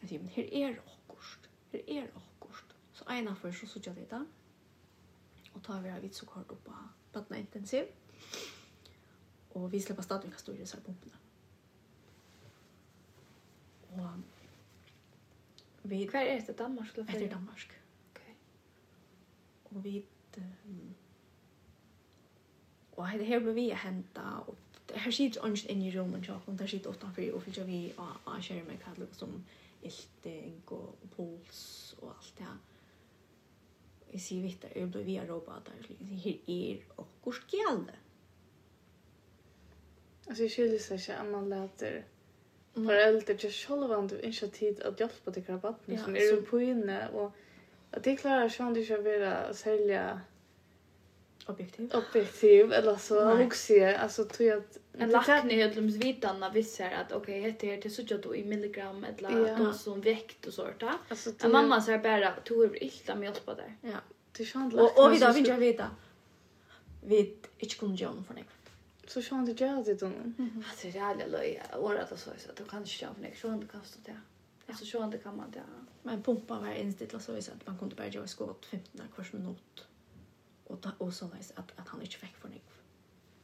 jag säger men här är akkurst här är akkurst så ena för så så jag det där och tar vi här vitt så kort upp på att intensiv och vi släpper stadigt kastar i reservpumpen och vi kvar är det Danmark eller Danmark och vi um, och det här vi hända och det här sitter ångst in i rummet jag och där sitter åtta för och för vi och kör med kallar som ilting och puls och allt det här vi ser vitt där blev via robotar. Liksom här är och hur Alltså jag skiljer sig inte man låter Mm. Föräldrar till själva om du inte har tid att hjälpa till krabatten ja, som är på inne och att det klarar sig inte att vara sälja objektiv. Objektiv eller så har jag alltså tror jag att en lackne helt lums vitanna visar att okej okay, heter det så jag då i milligram eller ja. då som vikt och sånt där. Alltså du... mamma säger bara du är illa med hjälpa där. Ja. Det känns lätt. Och vi då vill jag veta. Vi inte kunde göra någon för dig. Så känns det jag det då. Alltså det är alla löja. Året och så så du kan inte göra för dig. Så kan stå kasta det. Alltså så inte kan man det. Men pumpa var inställd så visst att man kunde bara göra skott 15 kvart minut. Och ta och så läs att att han inte fick för nick.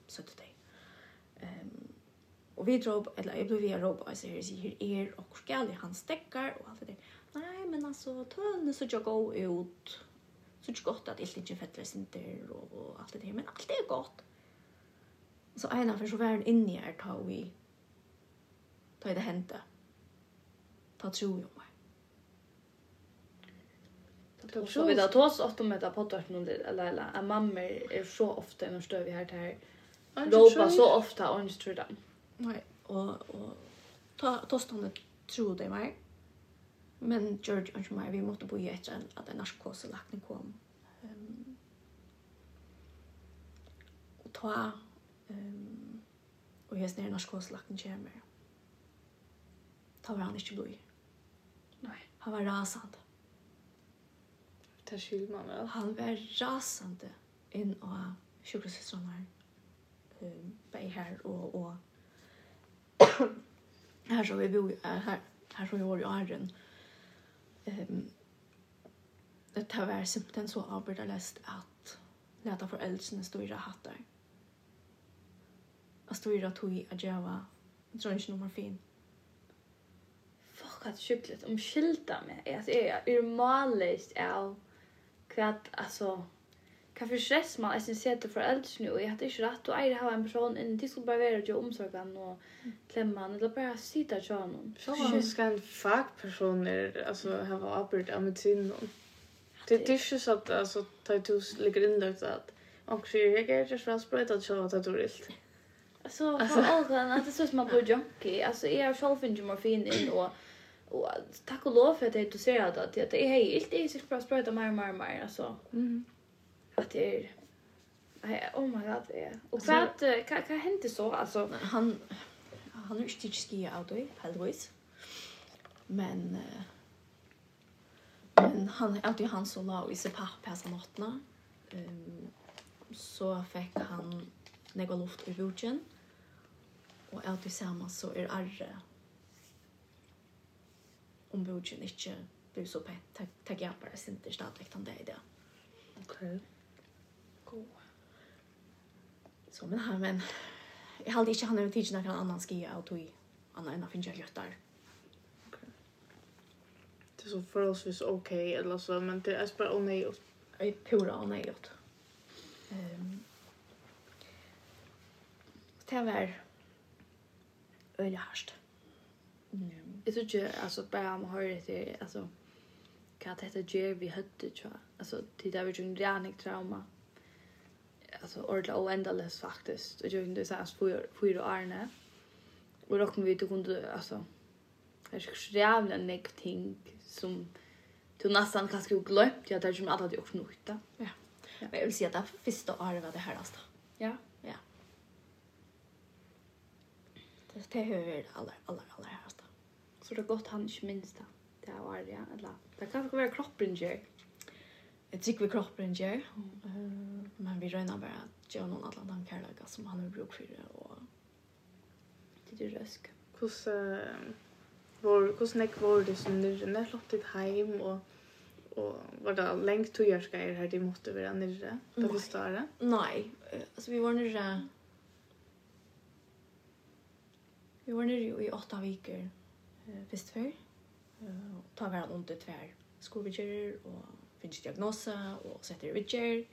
Så det dig. Ehm och vi drog eller jag blev via rob alltså här är er och skal han stäcker och allt det där. Nej men alltså tölne så jag gå ut. Så det är gott att det inte fettlas inte och allt det där men allt är gott. Så ena för så var han inne i er ta vi. Ta det hända ta tro om mig. Så vi tar oss ofta med det poddvart nu eller eller En mamma är så ofta när står vi här där. Ropa så ofta och inte tror dem. Nej, och och ta ta stånd tro det mig. Men George och mig vi måste bo i ett att en narkoslakning kom. Ehm och ta ehm och jag snär narkoslakning kommer. Ta var han inte blöj. Han var rasande. Det skil man väl. Han var rasande inn av sjukhusestrene her. Um, bei her og, og <coughs> her så vi bor, her, her så vi var i Arjen. Um, det har vært simpelthen så avbrytelest at leta foreldrene styrer hattar. At styrer tog i at jeg nummer fint vad sjukligt om skilda med alltså är jag normalt är kvart alltså kan för stress man alltså ser det för äldre nu jag hade inte rätt och äger ha en person in det skulle bara vara ju omsorgen och klämma han eller bara sitta så honom. så man ska en fakt personer alltså ha varit av med det det är ju så att alltså ta tus ligger in där så att och så jag är just fast på att så att det är rätt alltså för allt annat så som man blir junkie. Alltså är jag själv inte morfin in och Och tack och lov för att det är intresserad att det är hej, inte är så bra spröta mer mer mer alltså. Mm. Att det är oh my god. Ja. Och vad vad kan hända så alltså han han är inte ski out då, heldigvis. Men men han alltid han så la i sig pappa på natten. Ehm så fick han några luft i vågen. Och alltid sammen så är arre om bogen ikke blir så pent. Takk jeg bare sinter stadig om det i det. Ok. God. Så men her, men jeg hadde ikke han over tidsen noen annan skia og tog annan enn å finne gjøttar. Ok. Det er så forholdsvis ok, eller så, men det er bare onøyot. Jeg er pura onøyot. Um, det var øyelig hardt. Mm Jag tror inte, alltså bara om man hör det till, alltså vad detta gör vi hödde tror jag. Alltså det där vi ju en rejälig trauma. Alltså ordla och ändalös faktiskt. Och jag kunde säga för fyra år Och då kommer vi till kunde, alltså det är så jävla nek ting som du nästan kanske har glömt. Jag tar ju med alla det också nytta. Ja. Men jag vill säga att det här första året var det här alltså. Ja. Ja. Det det är det allra, allra, allra här så det er godt han ikke minst det. Det var det, ja, eller det kan være kroppen gjør. Jeg tykker vi kroppen Eh men vi røyner bare at gjør noen alle den kærlighet som han har bruk for det, og det er røsk. Hvordan var, hvordan jeg var det som nyrre? Når slått ditt heim, og, og var det lengt to gjør skal her de måtte være nyrre? Det første året? Nei, altså vi var nyrre, vi var nyrre i åtta viker, visst før. Uh, ta hver ond ut tvär skovitjer, och finns diagnosa och sätter vidger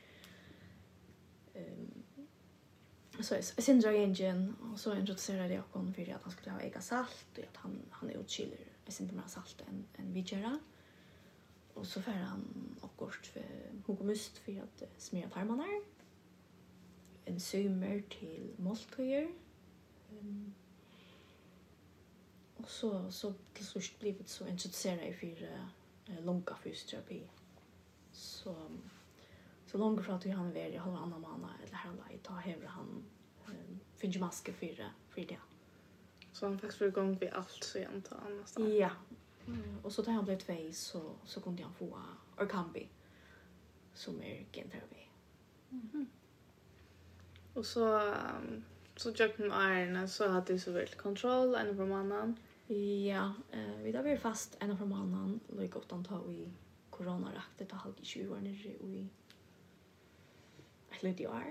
ehm så är synder jeg och så introduserer jag Jakob för att han skulle ha eget salt, och att han, han är utkyler, jeg synder mer salt än en vidgera och så får han akkurat för hukomust för att smyra tarmene her. Enzymer till måltider Um, Och så så till slut blev det så intresserad i för eh, långa fysioterapi. Så så långt från att han var i halva annan månad eller här i ta hevra han eh, finns maske för för det. Så han faktiskt för igång vid allt så igen ta annars. Ja. Mm. Och så tar han blev två så så kunde han få orkambi som är genterapi. Mhm. Och så um, så jag kom ärna så hade det så väl kontroll en på mannen. Ja, eh, vi har vært fast en av formannen, løyke åttan ta i koronaraktet, ta halv i 20 år nere i et løyde i år.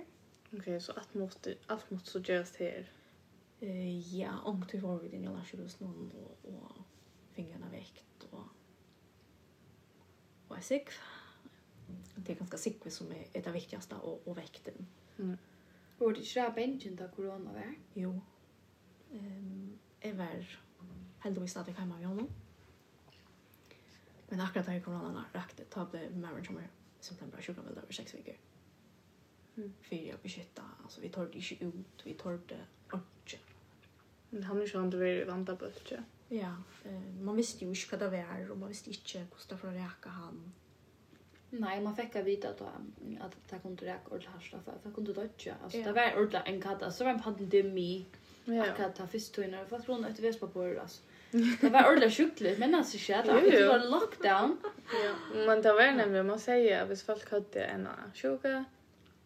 Ok, så alt måtte, alt måtte så gjøres her? Eh, ja, ångt vi var vid den jævla kjøres noen, og, og fingrene vekt, og, og er sikk. Det er ganske sikk som er det viktigste, og, og vekten. Mm. Var det ikke det bengen da korona var? Jo. Um, jeg var heldigvis stadigvæk hjemme av Jonan. Men akkurat da koronan rakte, ta ble mæren som er den bare sjukken vel over seks viker. Mm. Fyrir å beskytta, altså vi tårde ikke ut, vi tårde ordentlig. Men han er sånn du vil vanta på ikke? Ja, eh, man visste jo ikke hva det var, og man visste ikke hvordan det var å reka han. Nei, man fikk å vite at, at det kunne reka ordentlig harsla, for det kunne dødja. Altså, ja. det var ordentlig en katta, så var det en pandemi, ja. akkurat det første tøyner, for at hun etter vespa på det, altså. Det var ordentligt sjukligt, men alltså shit, det var lockdown. Ja. Men det var nämligen man säger att hvis folk hade en sjuka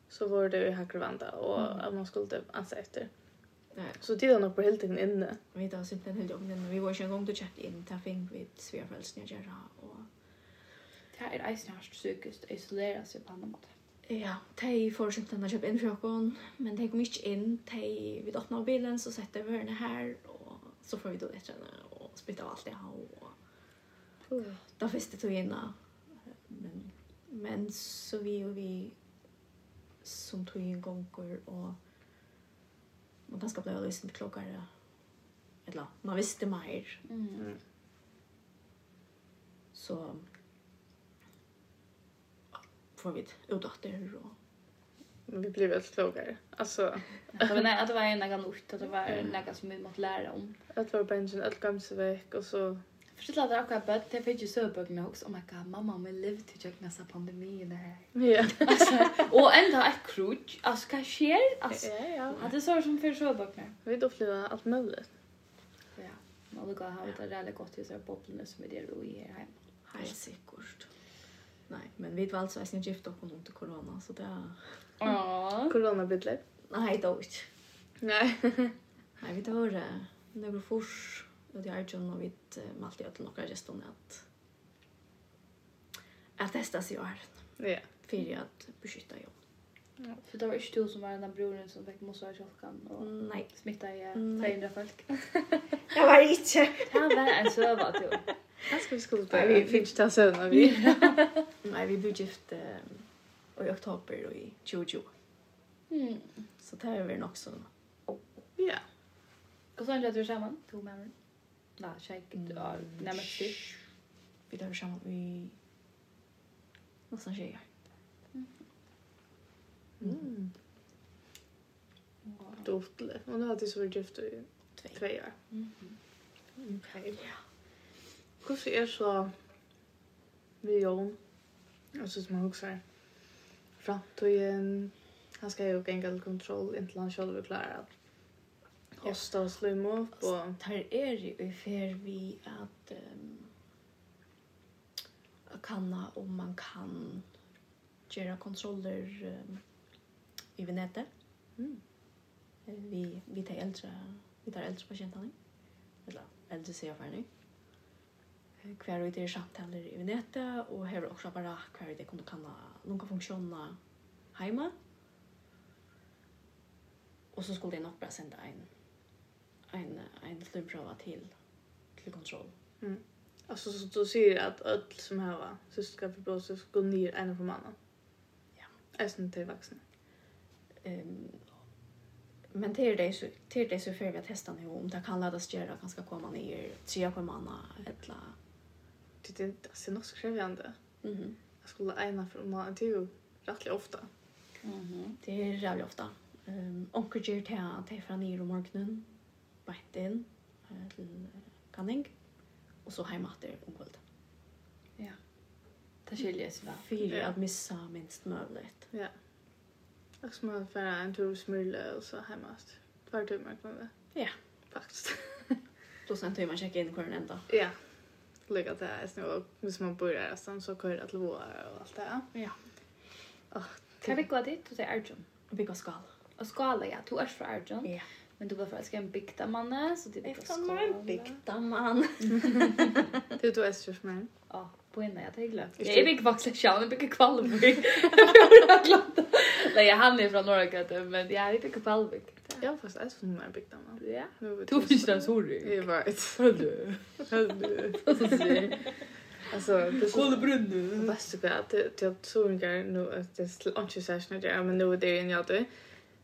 så var det ju hackervanda och att man skulle ansa efter. Nej. Så tiden nog på helt enkelt inne. Vi tar simpelthen helt om men Vi var ju en gång då chatta in ta fing vid svärfälsna göra och det här är isnärst psykiskt isolera sig på annat måte. Ja, de får simpelthen å kjøpe inn frokon, men de kom ikke inn. De vil åpne bilen, så setter vi henne her, og så får vi då etter henne, spytta av allt det här och då finns det tog inna men, men så vi och vi som tog in gånger och man ganska blev lyssnat klokare. eller man visste mer mm. så får vi ut åt det och Men vi blev väldigt klokare. Alltså... det var nej, <laughs> att det var en någon ort att det var mm. något som vi måste lära om. Att var bänken, att gamsa veck och så... Förstås att det också böt, det fick ju söböckerna också. Oh my god, mamma vi levde till jag nästa pandemin här. Ja. Alltså, och ändå ett krog. Alltså, vad sker? Alltså, ja, ja. Att det är så som för söböckerna. Vi då flyga allt möjligt. Ja, man vill gå och ha det där gott i så här bobblorna som är det och är hemma. Helt säkert. Nej, men vi var alltså sen gift och under corona så det är Ja. <laughs> Corona bitte. Nej, då inte. Nej. <laughs> Nej, vi tar det. Det går fors och det är ju nog vitt malt jag att några just att att testa sig här. Ja, för att beskydda. Ja, för det var inte du som var den där broren som fick mossa i kjolkan och Nej. smitta i 300 folk. <laughs> Jag var inte. det var en söva till. Det ska vi skulle på. Vi fick inte ta söva vi. <laughs> Nej, vi blev gift i oktober och i 2020. Mm. Så det är väl också. Ja. Och sen lät vi samman, tog med mig. Nej, säkert. Ja, nämligen. Vi tar samman i... Någonstans tjejer. Mm. Wow. Och Hon har alltid varit gift i två år. Okej. Hur ser jag så med Jon? Alltså som man huxar. Framtiden. Han ska ju gänga till kontroll innan han själv är klar att hosta och slima upp. Och... Här är ju för vi att um, kanna om man kan göra kontroller um, i nätet. Mm. Vi vi tar äldre vi tar äldre patienter. Eller äldre ser jag för nu. Kvar vi i samtaler i nätet och här också bara kvar det kunde kanna några funktioner hemma. Och så skulle det nog bara sända en en en slumprova till till kontroll. Mm. Alltså så du säger att öll som här va systerskap för blås skulle ner en för mannen. Ja. Även till vuxna. Ehm men det är det så det är det så för vi att testa nu om det kan laddas göra ganska komma ner tre på manna eller det är det ser nog skrivande. Mhm. Jag skulle ena för man till ju rätt ofta. Mhm. Det är jävligt ofta. Ehm onkel ger till att ta från ner om morgonen. Bätten till kanning och så hem till om. Ja. Det skiljer sig väl. För att missa minst möjligt. Ja. Och så man får en tur och smyrla och så hemmast. Två timmar kan det. Ja, faktiskt. Då sen tar man checka in kvar ända. Ja. Lägga det här Nu och hvis man bor där sen så kör det till våra och allt det. Ja. Och kan vi gå dit och säga Arjun? Vi går skal. Och skala ja, du är från Arjun. Ja. Men du var faktiskt en bygdamanne, så det är skala. Jag är en bygdamann. man. du är störst med. Ja på innan jag tänkte. glömt. Jag är inte vuxen själv, jag bygger Kvalvik. <laughs> Nej, jag hann är från Norrgata, men jag är inte Kvalvik. Jag har faktiskt fast ens från den här bygden. Ja. Du finns den sorg. Jag vet. Hörru. Hörru. Alltså, det så det brunn. Vad ska jag till till sorgar nu att det är inte särskilt där, men nu är det en jag då.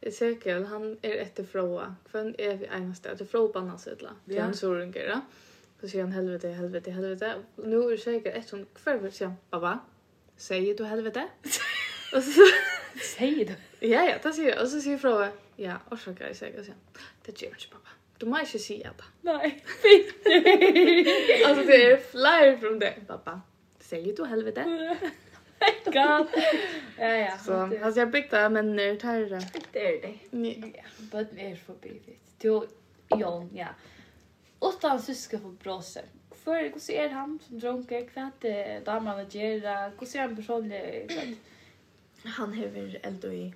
Ezekiel, han är ett fråga. Kvän är vi enaste att fråga på annars utla. Det han sorgar. Ja. Så sier han helvete, helvete, helvete. Og nå er det sikkert et sånt kvar, så sier han, «Baba, sier du helvete?» <laughs> Og så... Sier du? Ja, ja, det sier jeg. Og så sier Frode, «Ja, årsaker jeg sier», og sier han, «Det gjør ikke, pappa. Du må ikke si det, Nei, fint. altså, det er flyer från det. «Pappa, sier du helvete?» <laughs> God. Ja, ja. Så, altså, jeg bygde men det er tærre. Det er det. Ja, men det er forbi, vet du. Jo, ja. Utan syska på bråse. För hur ser han som drunkar? Kvart damerna gör? Hur ser han personlig? Han hever eld i...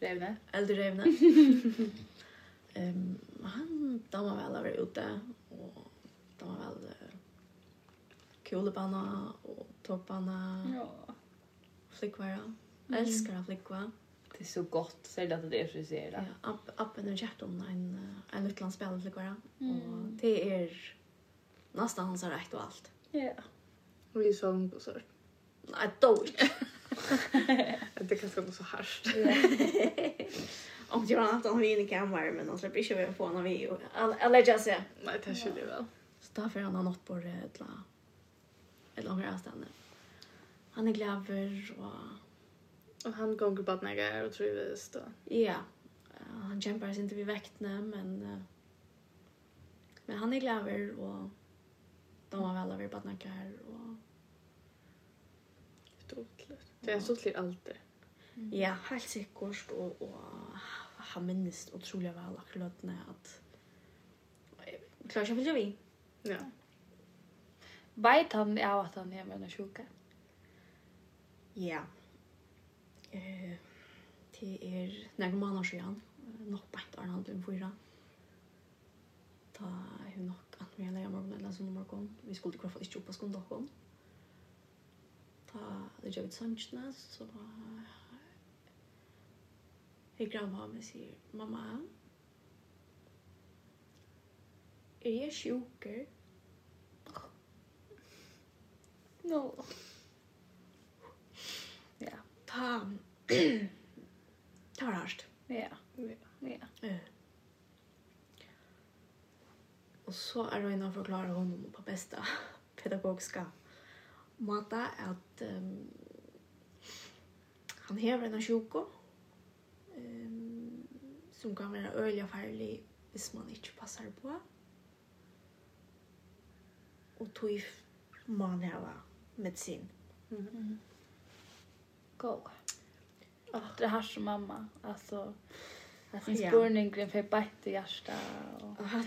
Revne? Eld i revne. <laughs> um, han damer vel å være ute. Og damer vel kulebanna og toppbanna. Ja. Flickvara. Mm. Elskar han flickvara. Det är så gott, särskilt att det är friserat. Ja, app, appen har köpt om en, en utlandsspel till kvar. Mm. Och det är nästan hans rätt och allt. Ja. Och vi såg på så. Nej, då. det kan ska vara så härst. <laughs> Om det var något han vi in i kameran, men han släpper inte vi på när vi... Eller jag säger. Nej, det skulle väl. Så därför han har nått på det ett eller långt avstånd. Han är glad och Och han gånger på att nära och trivs då. Ja. Han kämpar sig inte vid väktna men uh, men han är glad över och de har väl över på att nära och Stortligt. Det är ja. stortligt alltid. Mm. Ja, helt sikkert och och han minns otroligt väl akkurat när att klarar sig för vi. Ja. Vet han av att han är med en sjuka? Ja. Yeah eh, det er nærmere måneder siden, nok på et annet enn fyra. Da er hun nok at vi er leie morgen eller sånn morgen. Vi skulle i hvert fall ikke opp og skunde dere om. Da det gjør vi sannsene, så jeg grann har med sier, mamma, er jeg sjuker? <laughs> No ta <clears throat> ta var hardt. Ja. Ja. ja. Og så er det innan å forklare honom på bästa <laughs> pedagogiska måte at um, han hever en av sjuko um, som kan være øyelig og farlig hvis man ikke passer på. Og tog man heva medisin. Mm -hmm goa. Oh. Det här som mamma. Alltså, Jag syns yeah. spurningen för bätt i hjärsta.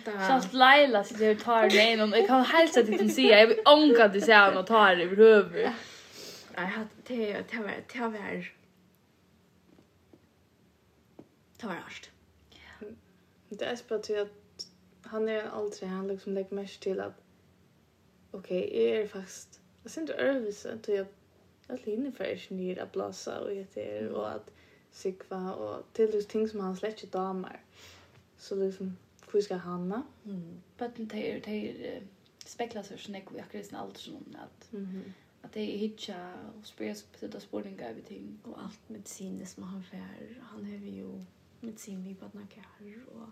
Kjallt Laila så jag tar det in. Jag kan helst att inte säga. Jag vill ånka till sig och ta det över huvudet. Jag har det var det var det var harst. Det är bara till att han är aldrig han liksom lägger mest till att okej, okay, är faktiskt jag ser inte övervis att jag att hinna för att ni att blåsa och det är och att sikva och till det ting som han släcker damer. Så liksom hur ska hanna? Mm. But det är det är speklas så snäck vi akkurat sen allt sån att mm att det är hitcha och spes på det sportinga över ting och allt medisin som han för han har ju medicin vi på några kär och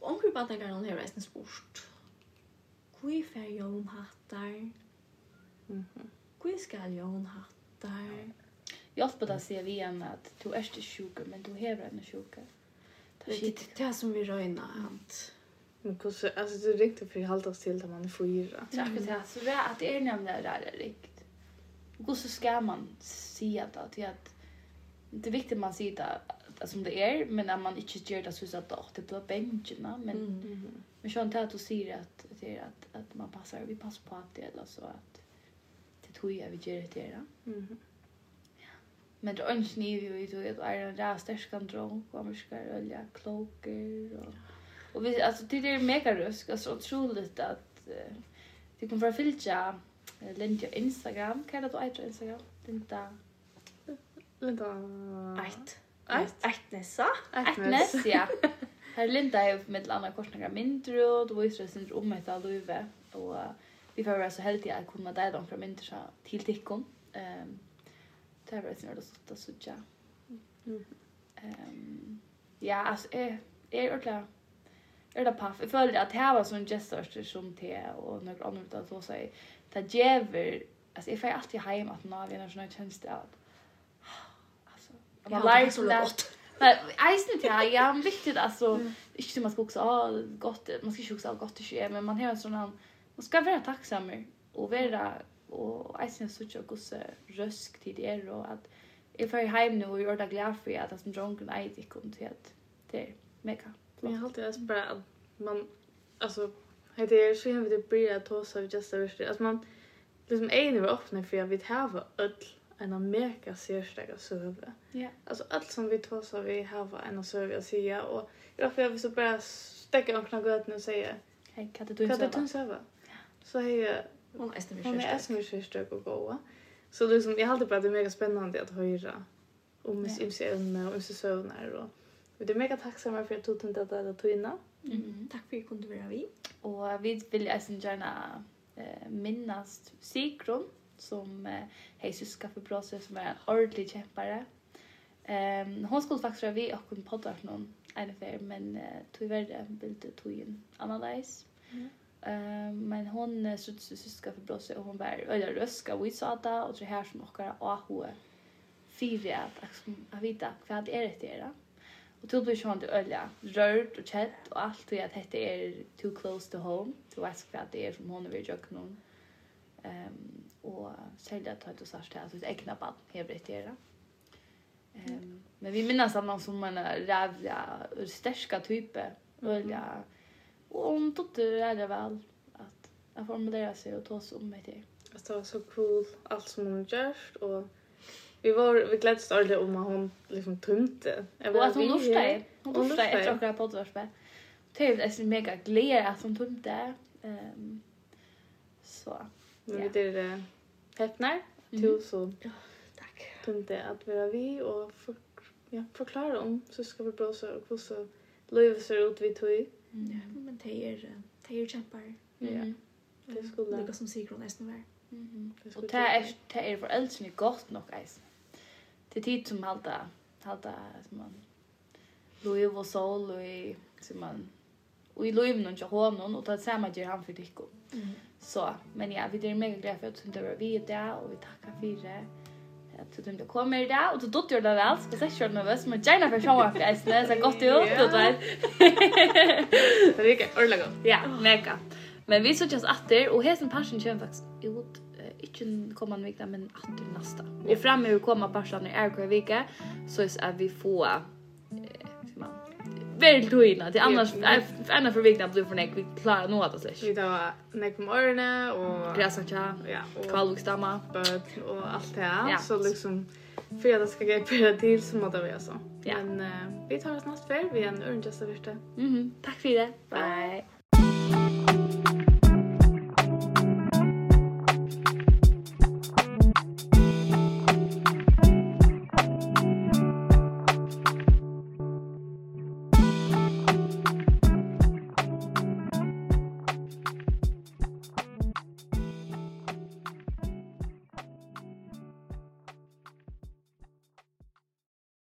Och omkring på att han har resten spurt. Hvor fer jeg om hattar? Mhm. Mm Gud skal jag ha hattar. Jag hoppas att se vi än att du är inte sjuk men du har en sjuk. Det är det som vi röjna att Men hur så alltså det räckte för att hålla oss till att man är fyra. Tack för det. Så det är att er är det där rikt. Kusse ska man se att att att det är viktigt man ser det som det är men att man inte gör det så att det blir bänken men men sånt här att du ser att det är att att man passar vi passar på att det eller så att tog jag vil gjøre det där. her. Men det är inte nye vi vet att det er en ræv sterskere och man ska ølja, kloker, Och, och vi, alltså det är mega rusk, alltså otroligt att uh, det kommer från filtra Linda Instagram, kan det då äta Instagram? Linda Linda Ait. Ait Aitnessa. Aitness, ja. <laughs> Här Linda är med andra korsningar mindre och då visar det sin med ett Luve och Uh, vi får vara så heldiga att kunna där de från inte så till tickon. Ehm det har varit snart att att söka. Mm. Ehm ja, alltså är är ordla är det paff. Jag följde att här var sån gestor som te och några andra utan så säger ta jäver alltså jag får alltid hem att när vi när såna tjänst att alltså man lär så lätt. Men eisen ja, här, ja, viktigt alltså, inte man ska också ha gott, man ska inte också ha gott i kö, men man har en sån här Och ska vara tacksamma och vara och eisen så gosse rösk till er och att jag får hem nu och gör det glad för att det som drunken är det kom till att det är mega. Men jag har alltid alltså bara att man alltså det är så jävligt det blir att ta så just det att man liksom är nu öppna för vi vill ha öll en mega särskild serve. Ja. Alltså allt som vi tar så vi har en serve att säga och därför jag vill så bara stäcka upp några nu och säga Hej, kan du inte serve? Kan du inte? så har jag hon är stämmer Hon är stämmer sjöstök och goa. Så liksom jag hade bara det är mega spännande att höra om ens ymse ämne och ymse sövnar och Vi är mega tacksamma för att du tog inte att ta innan. Mhm. Tack för att du kunde vara vi. Och vi vill gärna eh, minnas Sikron som eh, hej syska för Bråse som är en ordentlig kämpare. Ehm um, hon skulle faktiskt vara vi och en poddar någon en affär men uh, tyvärr vill det tog in annan dags. Mm. Eh men hon syns så syska för blåsa och hon var eller röska vi sa det och så här som åkar AH fyra att, att, att vita vad det är det är. Och till blir hon ölja, rörd och kätt och allt och att detta är too close to home. Du vet vad det är som hon vill göra någon. Ehm och sälja att ta ett och att alltså ett ägna band det är. Ehm men vi minns att man som en rävliga, starka type. ölja mm Och hon tyckte det väl att, att formulera sig och ta sig om mig till. Alltså det var så cool allt som hon gjort och vi var vi gläddes ordentligt om att hon liksom tömte. Och att hon norskade. Hon norskade efter att åka på Det är mega glädje att hon tömte. Um, så. Men ja. det är det häpnar. Mm. så. Tack. Tömte att vi var vi och för, ja, förklara om så ska vi blåsa och så livet ser ut vi tog. Ja, men det är det är kämpar. Ja. Det skulle det som sig kron nästan var. Mhm. Och det är det är för äldre gott nog guys. Det tid som halta halta som man Louis och Sol och som man och i Louis någon jag har någon och det samma gör han för dig. Mm. Så, men ja, vi är mega glada för att du inte var vid där och vi tackar för det at du tenkte kom mer der og du dotter gjør det vel. Jeg er ikke nervøs, men gjerne for show up reisen. Det ser godt ut, du vet. Det er ikke ordentlig godt. Ja, mega. Men vi sitter oss atter, og hesen pensjon kommer faktisk ut ikke kommande vecka men att nästa. Och framme hur komma passan i Erko vecka så är vi få väldigt tydligt. Det annars annars för vikna blir för nek vi klarar nog att släck. Vi tar nek på morgonen och gräsa tja. Ja, kvalvuxdamma, böd och allt det här. Så liksom för att det ska gå till så måste vi alltså. Ja. Men uh, vi tar oss nästa för vi är en örngästa första. Mhm. Tack för det. Bye. Bye.